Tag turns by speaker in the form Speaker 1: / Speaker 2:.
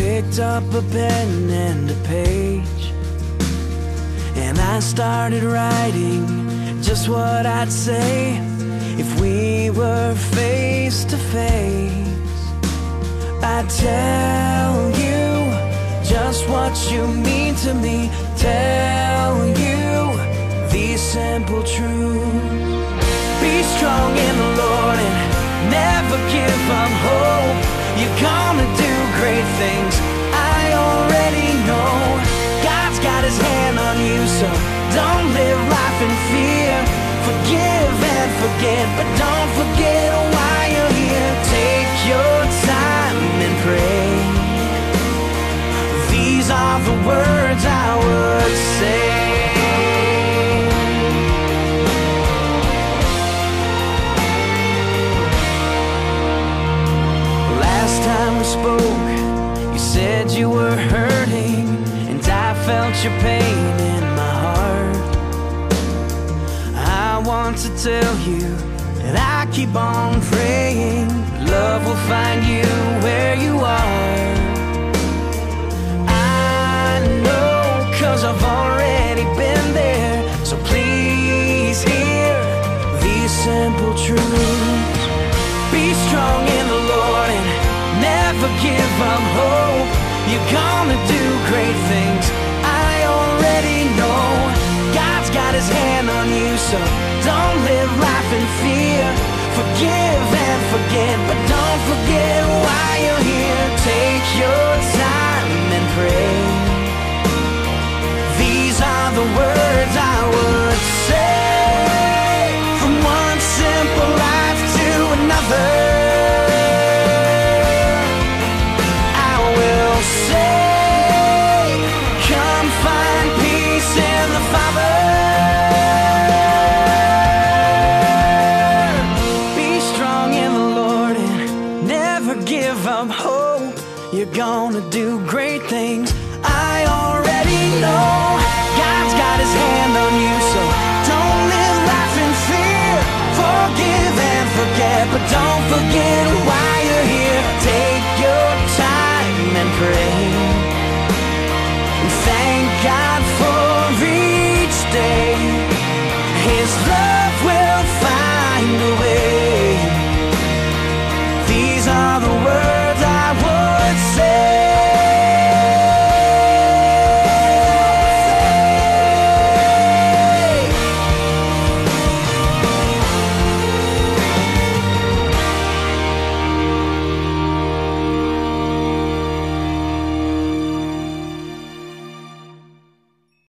Speaker 1: Picked up a pen and a page And I started writing just what I'd say If we were face to face. I'd tell you just what you mean to me Tell you these simple truths Be strong in the Lord and never give up hope. You're gonna do great things so don't live life in fear. Forgive and forget but don't forget why you're here. Take your time and pray. These are the words I would say. Last time we spoke, you said you were hurting, and I felt your pain want to tell you that I keep on praying, love will find you where you are. I know, cause I've already been there, so please hear these simple truths. Be strong in the Lord and never give up hope. You're gonna do great things. I already know God's got his hand on you, so fear. Forgive and forget, You're gonna do great things. I already know God's got his hand on you,